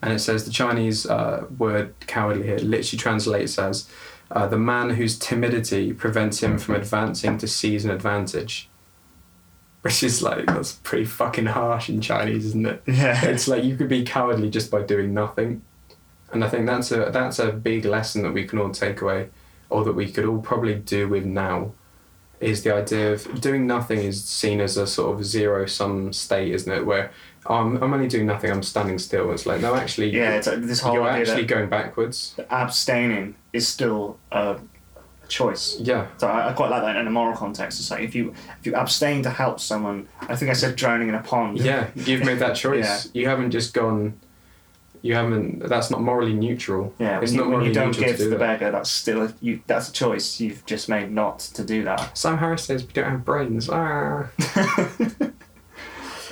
And it says the Chinese uh, word cowardly here literally translates as uh, the man whose timidity prevents him from advancing to seize an advantage. Which is like, that's pretty fucking harsh in Chinese, isn't it? yeah, It's like you could be cowardly just by doing nothing. And I think that's a that's a big lesson that we can all take away, or that we could all probably do with now, is the idea of doing nothing is seen as a sort of zero sum state, isn't it? Where I'm I'm only doing nothing, I'm standing still. It's like no, actually, yeah. It's like this whole you're idea actually that going backwards. abstaining is still a choice. Yeah, So I, I quite like that in a moral context. It's like if you if you abstain to help someone, I think I said drowning in a pond. yeah, you've made that choice. yeah. You haven't just gone. You haven't. That's not morally neutral. Yeah, it's you, not when morally you don't give to do the that. beggar, that's still a, you. That's a choice you've just made not to do that. Sam Harris says we don't have brains. Ah.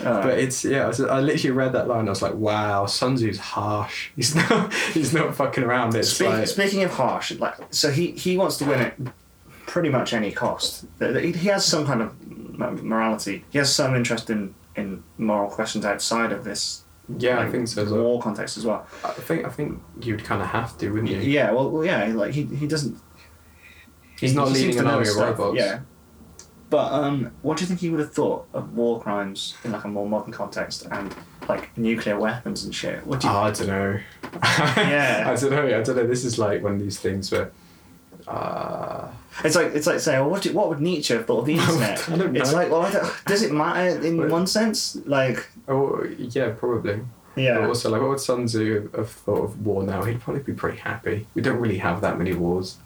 But it's yeah. I, literally read that line. I was like, wow, Sun Tzu's harsh. He's not. He's not fucking around. It's Speak, like Speaking of harsh, like so he he wants to win it pretty much any cost. He has some kind of morality. He has some interest in in moral questions outside of this. yeah, I think so. As well. War context as well. I think I think you'd kind of have to, wouldn't you? Yeah, well, well yeah, like he he doesn't. He's he- not he leading an army of robots. Yeah. But um, what do you think he would have thought of war crimes in like a more modern context and like nuclear weapons and shit? What do you? Oh, I don't know. Yeah. I don't know. I don't know. This is like one of these things where. Uh, It's like it's like saying, well, what, do, what would Nietzsche have thought of the internet? I don't know. It's like, well, I don't, does it matter in one sense? Like, oh, yeah, probably. But yeah, also, like, what would Sun Tzu have thought of war now? He'd probably be pretty happy. We don't really have that many wars.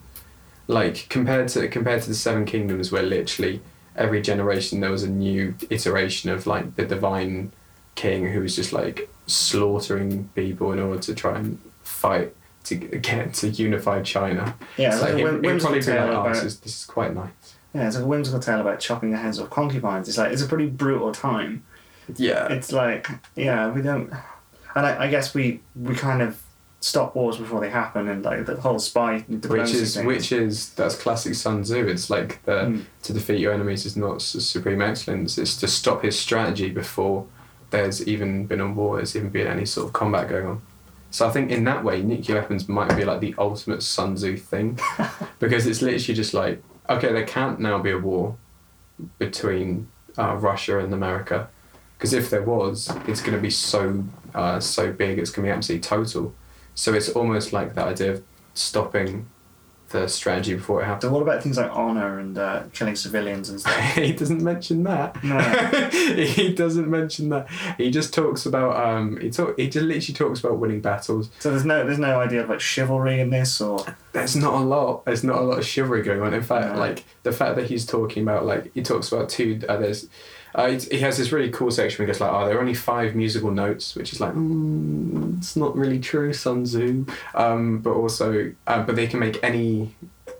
Like compared to compared to the Seven Kingdoms, where literally every generation there was a new iteration of like the divine king who was just like slaughtering people in order to try and fight to get to unify China. yeah. It's It's like, like a he'd, whim- he'd whimsical probably be like, tale oh, about this is, this is quite nice. yeah, it's like a whimsical tale about chopping the heads off concubines. It's like it's a pretty brutal time. Yeah. It's like yeah, we don't, and I, I guess we we kind of stop wars before they happen, and like the whole spy which is thing. which is that's classic Sun Tzu. It's like the Mm. to defeat your enemies is not supreme excellence. It's to stop his strategy before there's even been a war. There's even been any sort of combat going on. So I think in that way, nuclear weapons might be like the ultimate Sun Tzu thing, because it's literally just like okay, there can't now be a war between uh, Russia and America, because if there was, it's going to be so uh, so big. It's going to be absolutely total. So it's almost like that idea of stopping the strategy before it happens. So what about things like honor and uh, killing civilians and stuff? he doesn't mention that. No. he doesn't mention that. He just talks about um. He talk. He just literally talks about winning battles. So there's no there's no idea of like chivalry in this or There's not a lot. There's not a lot of chivalry going on. In fact, No. like the fact that he's talking about like he talks about two. Uh, there's. Uh, he- has this really cool section where he goes like, "Oh, there are only five musical notes," which is like, mm, it's not really true, Sun Tzu. Um, but also, uh, but they can make any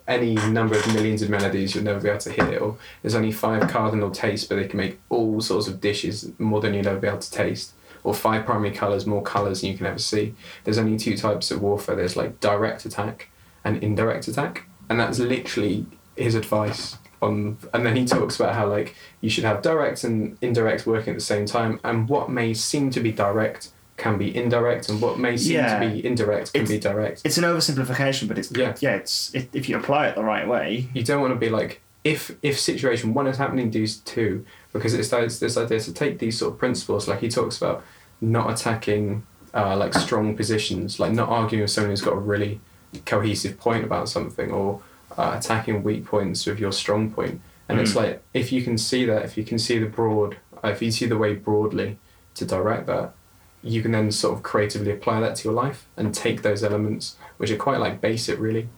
any number of millions of melodies. You'll never be able to hear. Or there's only five cardinal tastes, but they can make all sorts of dishes more than you'll ever be able to taste. Or five primary colors, more colors than you can ever see. There's only two types of warfare. There's like direct attack and indirect attack, and that's literally his advice on. And then he talks about how like you should have direct and indirect working at the same time, and what may seem to be direct can be indirect, and what may seem Yeah. to be indirect can It's- be direct. it's an oversimplification, but it's Yeah. yeah, it's it, if you apply it the right way. You don't want to be like if if situation one is happening, do two because it's this, this idea to take these sort of principles. Like he talks about not attacking uh, like strong positions, like not arguing with someone who's got a really cohesive point about something, or uh, attacking weak points with your strong point. And it's Mm. like if you can see that, if you can see the broad, if you see the way broadly to direct that, you can then sort of creatively apply that to your life and take those elements, which are quite like basic really,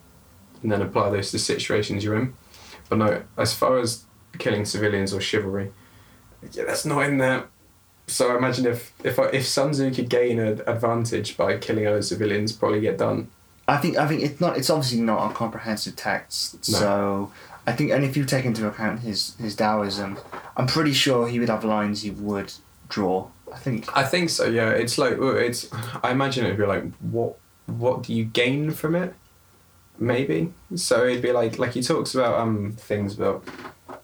and then apply those to situations you're in. But no, as far as killing civilians or chivalry, yeah, that's not in there. So I imagine if if if Sun Tzu could gain an advantage by killing other civilians, probably get done. I think I think it's not it's obviously not a comprehensive text. No. So I think and if you take into account his his Taoism, I'm pretty sure he would have lines he would draw. I think I think so. Yeah, it's like it's. I imagine it'd be like what what do you gain from it? Maybe. So it'd be like like he talks about um things about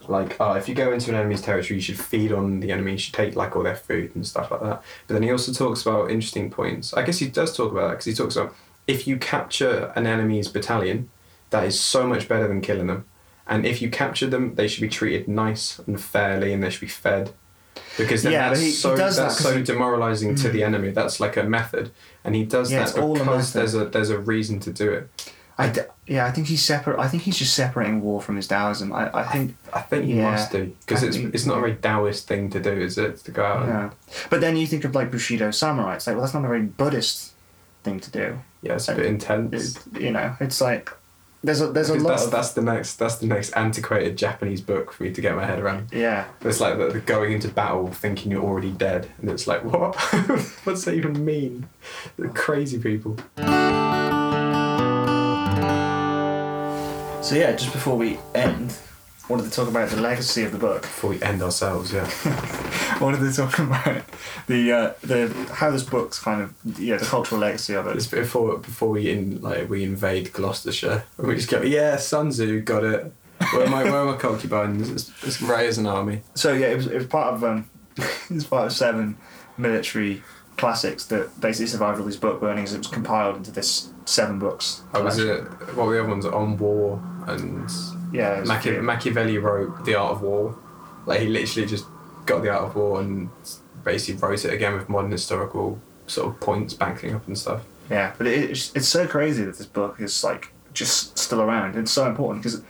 like oh if you go into an enemy's territory you should feed on the enemy you should take like all their food and stuff like that. But then he also talks about interesting points. I guess he does talk about that because he talks about if you capture an enemy's battalion, that is so much better than killing them. And if you capture them, they should be treated nice and fairly, and they should be fed. Because then Yeah, that's he- he so does that that's 'cause so he- demoralizing to Mm. the enemy. That's like a method, and he does Yeah, that it's all a because there's a there's a reason to do it. I d- yeah I think he's separate. I think he's just separating war from his Taoism. I, I think I think he Yeah, must do because it's think- it's not a very Taoist thing to do, is it? To go out and yeah. But then you think of like Bushido samurai. It's like well that's not a very Buddhist thing to do. Yeah, it's a bit intense. It's, you know it's like there's a there's a lot that's of that's the next that's the next antiquated Japanese book for me to get my head around. yeah. It's like the, the going into battle thinking you're already dead, and it's like what? What's that even mean? The crazy people. So yeah, just before we end, wanted to talk about the legacy of the book. Before we end ourselves, yeah. wanted to talk about the uh, the how this book's kind of yeah the cultural legacy of it. It's before before we in like we invade Gloucestershire, we just go, yeah, Sun Tzu got it. Where are my where are my concubines? It's, it's Ray as an army. So yeah, it was, it was part of um, it was part of seven military classics that basically survived all these book burnings. It was compiled into this seven books. Oh, was it? What were the other ones? On war and Yeah. Machia-. Machiavelli wrote The Art of War. Like he literally just got The Art of War and basically wrote it again with modern historical sort of points backing up and stuff. Yeah, but it's, it's so crazy that this book is like just still around. It's so important because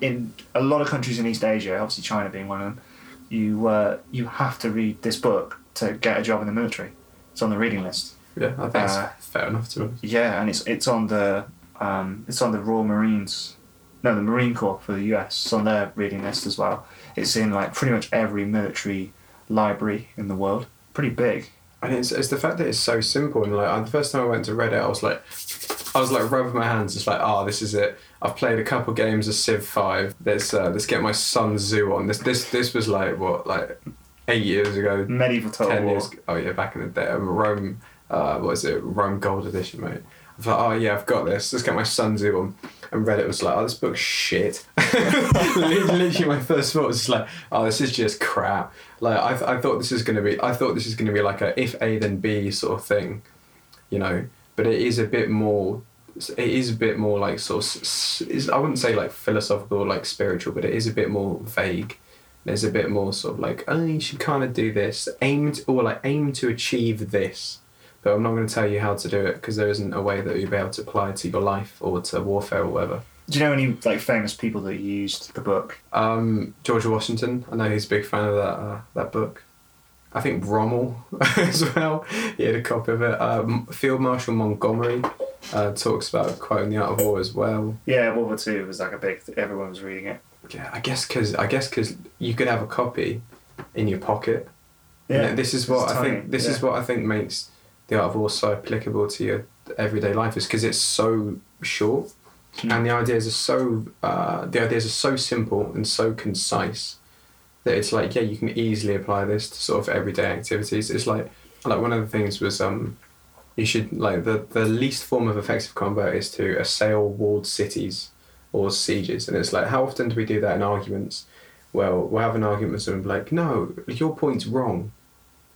in a lot of countries in East Asia, obviously China being one of them, you uh, you have to read this book to get a job in the military. It's on the reading list. Yeah, I think Uh, fair enough to honest. Yeah, and it's it's on the um, it's on the Royal Marines, no, the Marine Corps for the U.S. It's on their reading list as well. It's in like pretty much every military library in the world. Pretty big. And it's, it's the fact that it's so simple and like the first time I went to Reddit, I was like, I was like rubbing my hands, It's like, oh, this is it. I've played a couple games of Civ Five. Let's uh, let's get my Sun Tzu on. This this this was like what like eight years ago, Medieval Total ten War. years. Oh yeah, back in the day, Rome. Uh, what is it? Rome Gold Edition, mate. I was like, oh yeah, I've got this. Let's get my Sun Tzu on. And Reddit was like, oh, this book's shit. Literally, my first thought was like, oh, this is just crap. Like, I, th- I thought this is gonna be, I thought this is gonna be like a if A then B sort of thing, you know. But it is a bit more. It is a bit more like sort of. Is I wouldn't say like philosophical or like spiritual, but it is a bit more vague. There's a bit more sort of like, oh, you should kind of do this, aim to, or like aim to achieve this. But I'm not going to tell you how to do it because there isn't a way that you'll be able to apply it to your life or to warfare or whatever. Do you know any like famous people that used the book? Um, George Washington, I know he's a big fan of that uh, that book. I think Rommel as well. He had a copy of it. Um, Field Marshal Montgomery uh, talks about quoting the Art of War as well. Yeah, World War Two was like a big. Everyone was reading it. Yeah, I guess because I guess because you could have a copy in your pocket. Yeah, And this is what I think. This is what I think makes the Art of War so applicable to your everyday life is because it's so short, Hmm. and the ideas are so uh, the ideas are so simple and so concise that it's like yeah you can easily apply this to sort of everyday activities. It's like like one of the things was um you should like the the least form of effective combat is to assail walled cities or sieges, and it's like how often do we do that in arguments? Well, we'll have an argument with someone like, no, your point's wrong.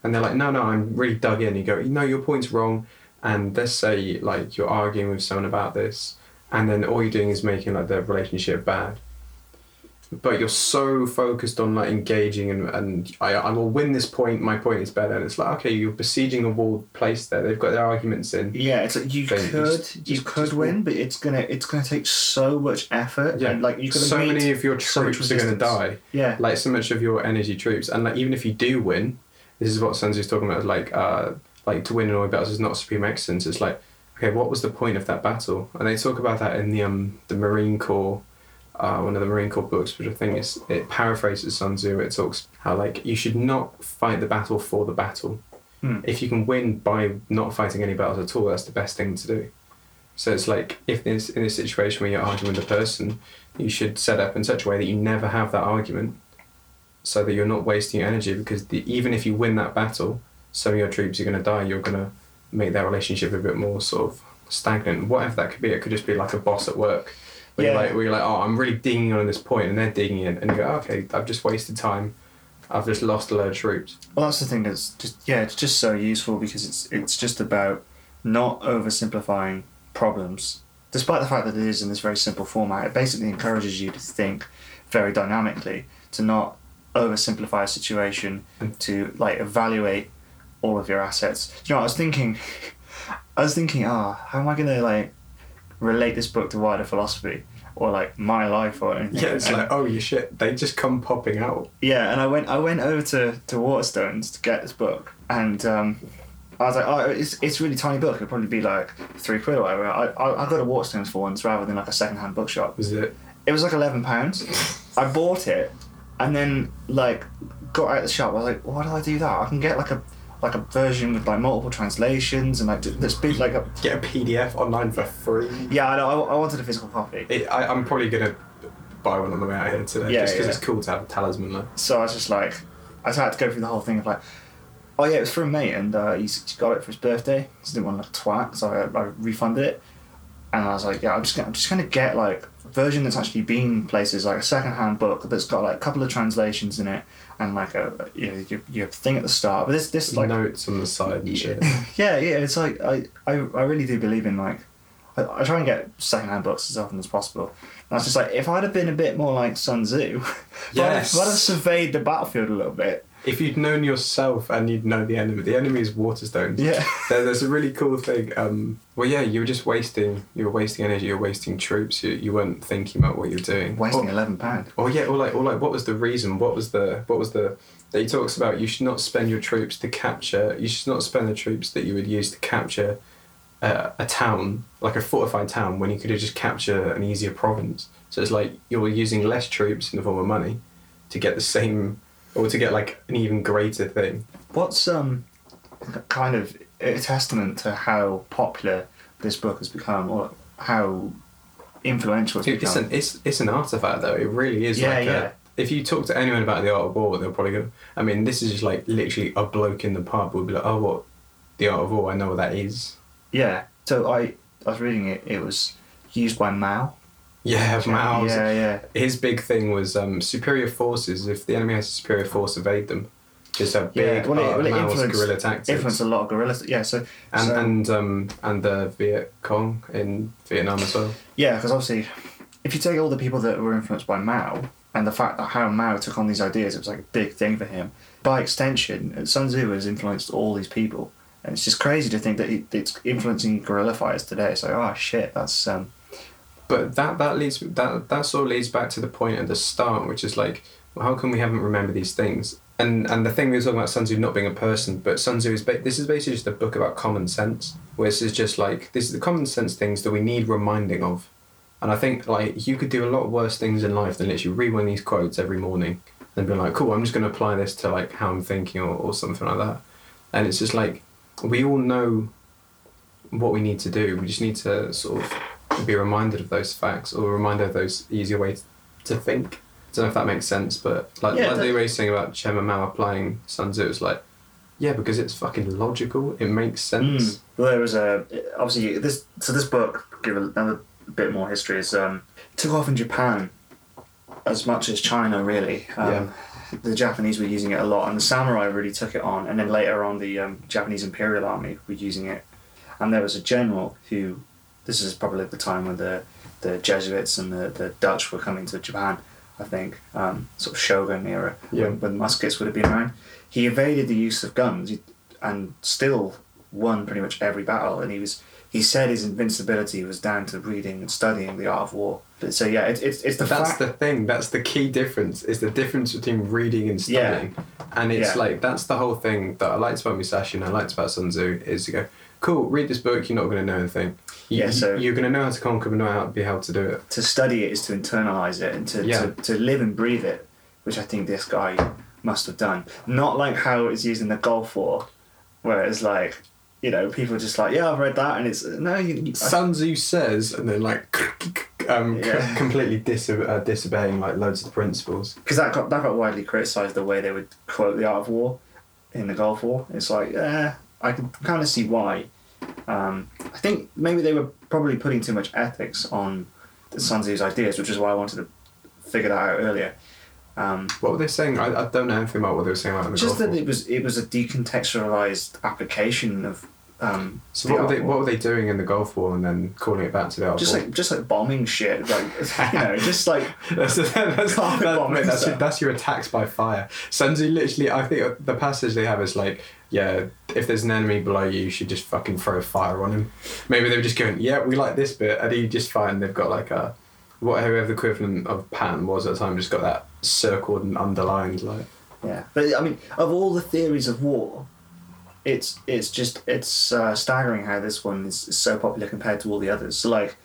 And they're like, no, no, I'm really dug in. You go, no, your point's wrong. And let's say like you're arguing with someone about this, and then all you're doing is making like the relationship bad. But you're so focused on like engaging and, and I, I will win this point, my point is better. And it's like, okay, you're besieging a wall place there. They've got their arguments in. Yeah, it's like you could just- you just- could just win, but it's gonna it's gonna take so much effort. Yeah. and like you so many of your so troops are going to die. Yeah, like so much of your energy troops and like even if you do win this is what Sun Tzu's talking about like uh like to win in all battles is not supreme excellence. It's like okay what was the point of that battle? And they talk about that in the um the Marine Corps uh, one of the Marine Corps books which I think is it paraphrases Sun Tzu. It talks how like you should not fight the battle for the battle. Hmm. if you can win by not fighting any battles at all that's the best thing to do. So it's like if this in this situation where you're arguing with a person you should set up in such a way that you never have that argument so that you're not wasting your energy because the, even if you win that battle some of your troops are going to die. You're going to make that relationship a bit more sort of stagnant. Whatever that could be it could just be like a boss at work. Where, Yeah. you're, like, where you're like oh i'm really digging on this point and they're digging in and you go okay i've just wasted time. I've just lost a load of troops. Well that's the thing that's just yeah it's just so useful because it's it's just about not oversimplifying problems. Despite the fact that it is in this very simple format, it basically encourages you to think very dynamically, to not oversimplify a situation, to like evaluate all of your assets. Do you know, I was thinking, I was thinking, ah, how am I gonna like relate this book to wider philosophy or like my life or anything? yeah it's And- like oh you shit they just come popping out yeah, and I went I went over to, to Waterstones to get this book, and um, I was like, oh, it's it's a really tiny book. It'd probably be like three quid or whatever. I I, I go to Waterstones for once rather than like a second hand bookshop. Was it? It was like eleven pounds. I bought it, and then like got out of the shop. I was like, why did I do that? I can get like a like a version with like multiple translations and like be like a Get a PDF online for free. yeah. I know. I, I wanted a physical copy. It, I, I'm probably gonna buy one on the way out here today, Yeah, just because yeah. it's cool to have a talisman. Like. So I was just like, I just had to go through the whole thing of like, oh yeah, it was for a mate and uh, he got it for his birthday. Just didn't want to look twat, so I, I refunded it. And I was like, yeah, I'm just gonna, I'm just gonna get like version that's actually been places like a second hand book that's got like a couple of translations in it and like a you know your, your thing at the start. But this this like Notes on the side and shit. yeah yeah it's like I, I I really do believe in like I, I try and get second hand books as often as possible. And I was just like if I'd have been a bit more like Sun Tzu, if I'd have- Yes. if I'd have surveyed the battlefield a little bit. If you'd known yourself and you'd know the enemy, the enemy is Waterstones. Yeah. There, there's a really cool thing. Um, well, yeah, you were just wasting. You were wasting energy. You were wasting troops. You, you weren't thinking about what you were doing. Wasting Or, eleven pound. or yeah, or like, or like, what was the reason? What was the, what was the? That he talks about. You should not spend your troops to capture. You should not spend the troops that you would use to capture uh, a town, like a fortified town, when you could have just captured an easier province. So it's like you're using less troops in the form of money to get the same, or to get like an even greater thing. What's um kind of a testament to how popular this book has become, or how influential it's Dude, it's become. an it's it's an artifact though. It really is. Yeah, like yeah. A, if you talk to anyone about the art of war, they'll probably go. I mean, this is just like literally a bloke in the pub would be like, "Oh, what? The art of war? I know what that is." yeah. So I I was reading it. It was used by Mao. Yeah, Mao. Yeah, yeah. His big thing was um, superior forces. If the enemy has a superior force, evade them. Just a Yeah, big well, it- part well, it of Mao's guerrilla tactics. Influenced a lot of guerrillas. Yeah. So and so, and um and the Viet Cong in Vietnam as well. yeah, because obviously, if you take all the people that were influenced by Mao and the fact that how Mao took on these ideas, it was like a big thing for him. By extension, Sun Tzu has influenced all these people, and it's just crazy to think that it's influencing guerrilla fighters today. It's like, oh shit, that's um, But that that leads that that sort of leads back to the point at the start, which is like, well, how come we haven't remembered these things? And and the thing we were talking about Sun Tzu not being a person, but Sun Tzu is ba- this is basically just a book about common sense, where this is just like this is the common sense things that we need reminding of. And I think like you could do a lot worse things in life than literally read one of these quotes every morning and be like, cool, I'm just going to apply this to like how I'm thinking or, or something like that. And it's just like we all know what we need to do. We just need to sort of be reminded of those facts or reminded of those easier ways to think. I don't know if that makes sense, but like, Yeah, like the saying about Chairman Mao applying Sun Tzu, it's like, yeah, because it's fucking logical. It makes sense. Mm. Well, there was a obviously this. So this book, give another bit more history, is um, took off in Japan as much as China. Really, um, the Japanese were using it a lot, and the samurai really took it on. And then later on, the um, Japanese Imperial Army were using it. And there was a general who, this is probably the time when the the Jesuits and the, the Dutch were coming to Japan. I think um, sort of Shogun era Yeah. when, when muskets would have been around. He evaded the use of guns he, and still won pretty much every battle. And he was he said his invincibility was down to reading and studying the art of war. But, so yeah, it, it's it's the that's fact. the thing. That's the key difference. Is the difference between reading and Yeah. studying, and it's Yeah. like that's the whole thing that I liked about Musashi and I liked about Sun Tzu is to go, cool, read this book. You're not going to know anything. You, Yeah, so- you're going to know how to conquer, but not how to be able to do it. to study it is to internalize it and to, Yeah. to, to live and breathe it, which I think this guy must have done. Not like how it's used in the Gulf War, where it's like, you know, people are just like, yeah, I've read that, and it's no, you, you, Sun Tzu says, and then like, um, c- Yeah. completely diso- uh, disobeying like loads of the principles. because that got that got widely criticised the way they would quote the Art of War in the Gulf War. It's like, yeah, I can kind of see why. Um, I think maybe they were probably putting too much ethics on the Sun Tzu's ideas, which is why I wanted to figure that out earlier. Um, What were they saying? I, I don't know anything about what they were saying about the just that it was it was a decontextualized application of. Um, So what were they? What were they doing in the Gulf War and then calling it back to the Art Just War? like just like bombing shit, like you know, just like that's, that's, Carpet that- bombing mate, that's, your, that's your attacks by fire. Sun Tzu literally, I think the passage they have is like, yeah, if there's an enemy below you, you should just fucking throw fire on him. Maybe they were just going, yeah, we like this bit, and he just find they've got like a, whatever the equivalent of Patton was at the time, just got that circled and underlined, like, Yeah, but I mean, of all the theories of war, it's it's just it's uh, staggering how this one is, is so popular compared to all the others. So like,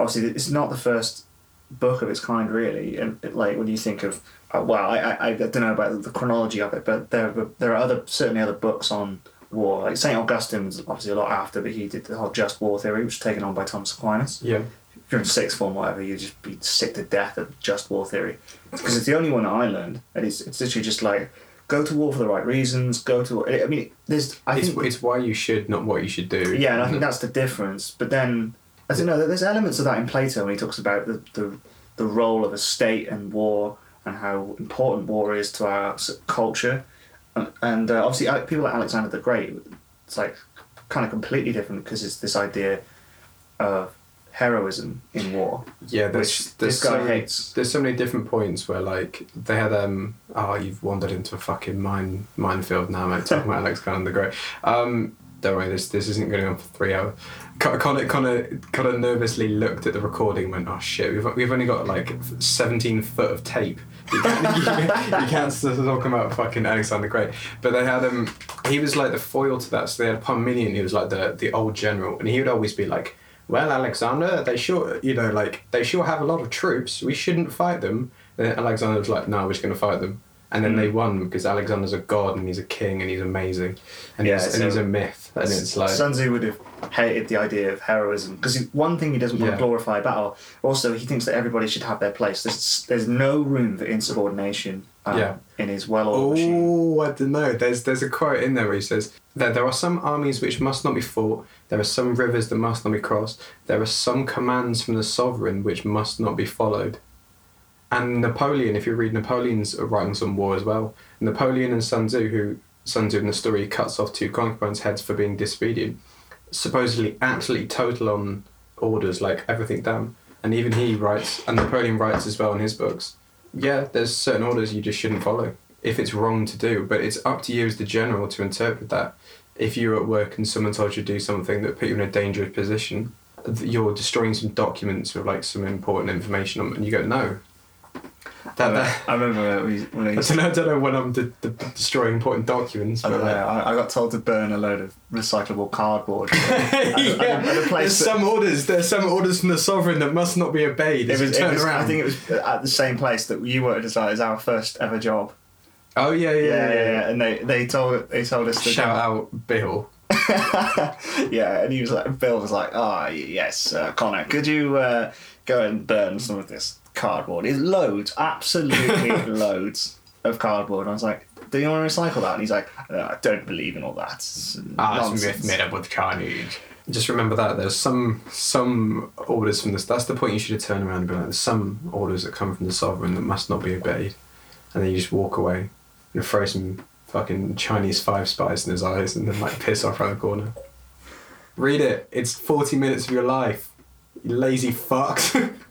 obviously, it's not the first book of its kind, really. And it- like when you think of uh, well, I, I I don't know about the chronology of it, but there there are other certainly other books on war. Like Saint Augustine was obviously a lot after, but he did the whole just war theory, which was taken on by Thomas Aquinas Yeah. if you're in sixth form, whatever, you'd just be sick to death of just war theory. Because it's the only one that I learned, and it's, it's literally just like go to war for the right reasons. Go to war. I mean, there's I It's, think it's why you should, not what you should do. yeah, and I think that's the difference. But then I don't know. There's elements of that in Plato when he talks about the the, the role of a state and war and how important war is to our culture, and, and uh, obviously uh, people like Alexander the Great, it's like kind of completely different because it's this idea of heroism in war. Yeah, there's there's this guy so, hates. there's so many different points where like they had um oh you've wandered into a fucking mine minefield now mate talking about Alex Alexander the Great. Um, don't worry, this this isn't going on for three hours. Con- Connor Connor Connor nervously looked at the recording and went oh shit we've we've only got like seventeen foot of tape. You can't, you can't talk about fucking Alexander the Great. But they had um he was like the foil to that. So they had Parmenion, he was like the the old general, and he would always be like well, Alexander, they sure, you know, like they sure have a lot of troops. We shouldn't fight them. Then Alexander was like, no, we're just going to fight them. And then they won because Alexander's a god and he's a king and he's amazing, and Yeah, he's and he's a myth. And it's like, Sun Tzu would have hated the idea of heroism because one thing he doesn't want Yeah. to glorify battle. Also, he thinks that everybody should have their place. There's there's no room for insubordination. Um, Yeah. In his well-oiled machine. oh, I don't know. There's there's a quote in there where he says that there are some armies which must not be fought. There are some rivers that must not be crossed. There are some commands from the sovereign which must not be followed. And Napoleon, if you read Napoleon's writings on war as well, Napoleon and Sun Tzu, who Sun Tzu in the story cuts off two concubines' heads for being disobedient, supposedly absolutely total on orders, like everything down. And even he writes, and Napoleon writes as well in his books. Yeah, there's certain orders you just shouldn't follow if it's wrong to do, but it's up to you as the general to interpret that. If you're at work and someone told you to do something that put you in a dangerous position, you're destroying some documents with like some important information on, and you go no. That, that, I remember we, when I don't know, I don't know when I'm de- de- destroying important documents. I But don't know. like, I, I got told to burn a load of recyclable cardboard. Yeah, at a- at place there's some orders. There's some orders from the sovereign that must not be obeyed. It was, it was, around. I think it was at the same place that you worked as, as our first ever job. Oh yeah, yeah, Yeah, yeah. yeah, yeah. And they, they told they told us to Shout out Bill. yeah, and he was like, Bill was like, "Ah, yes, uh, Connor, could you uh, go and burn some of this cardboard? It's loads, absolutely loads of cardboard." And I was like, "Do you want to recycle that?" And he's like, "Uh, "I don't believe in all that. It's Ah, it's myth made up with Chinese. Just remember that there's some some orders from this. That's the point. You should have turned around and been like, "There's some orders that come from the sovereign that must not be obeyed," and then you just walk away and throw some fucking Chinese five spice in his eyes and then like piss off around the corner. Read it. It's forty minutes of your life. You lazy fucks.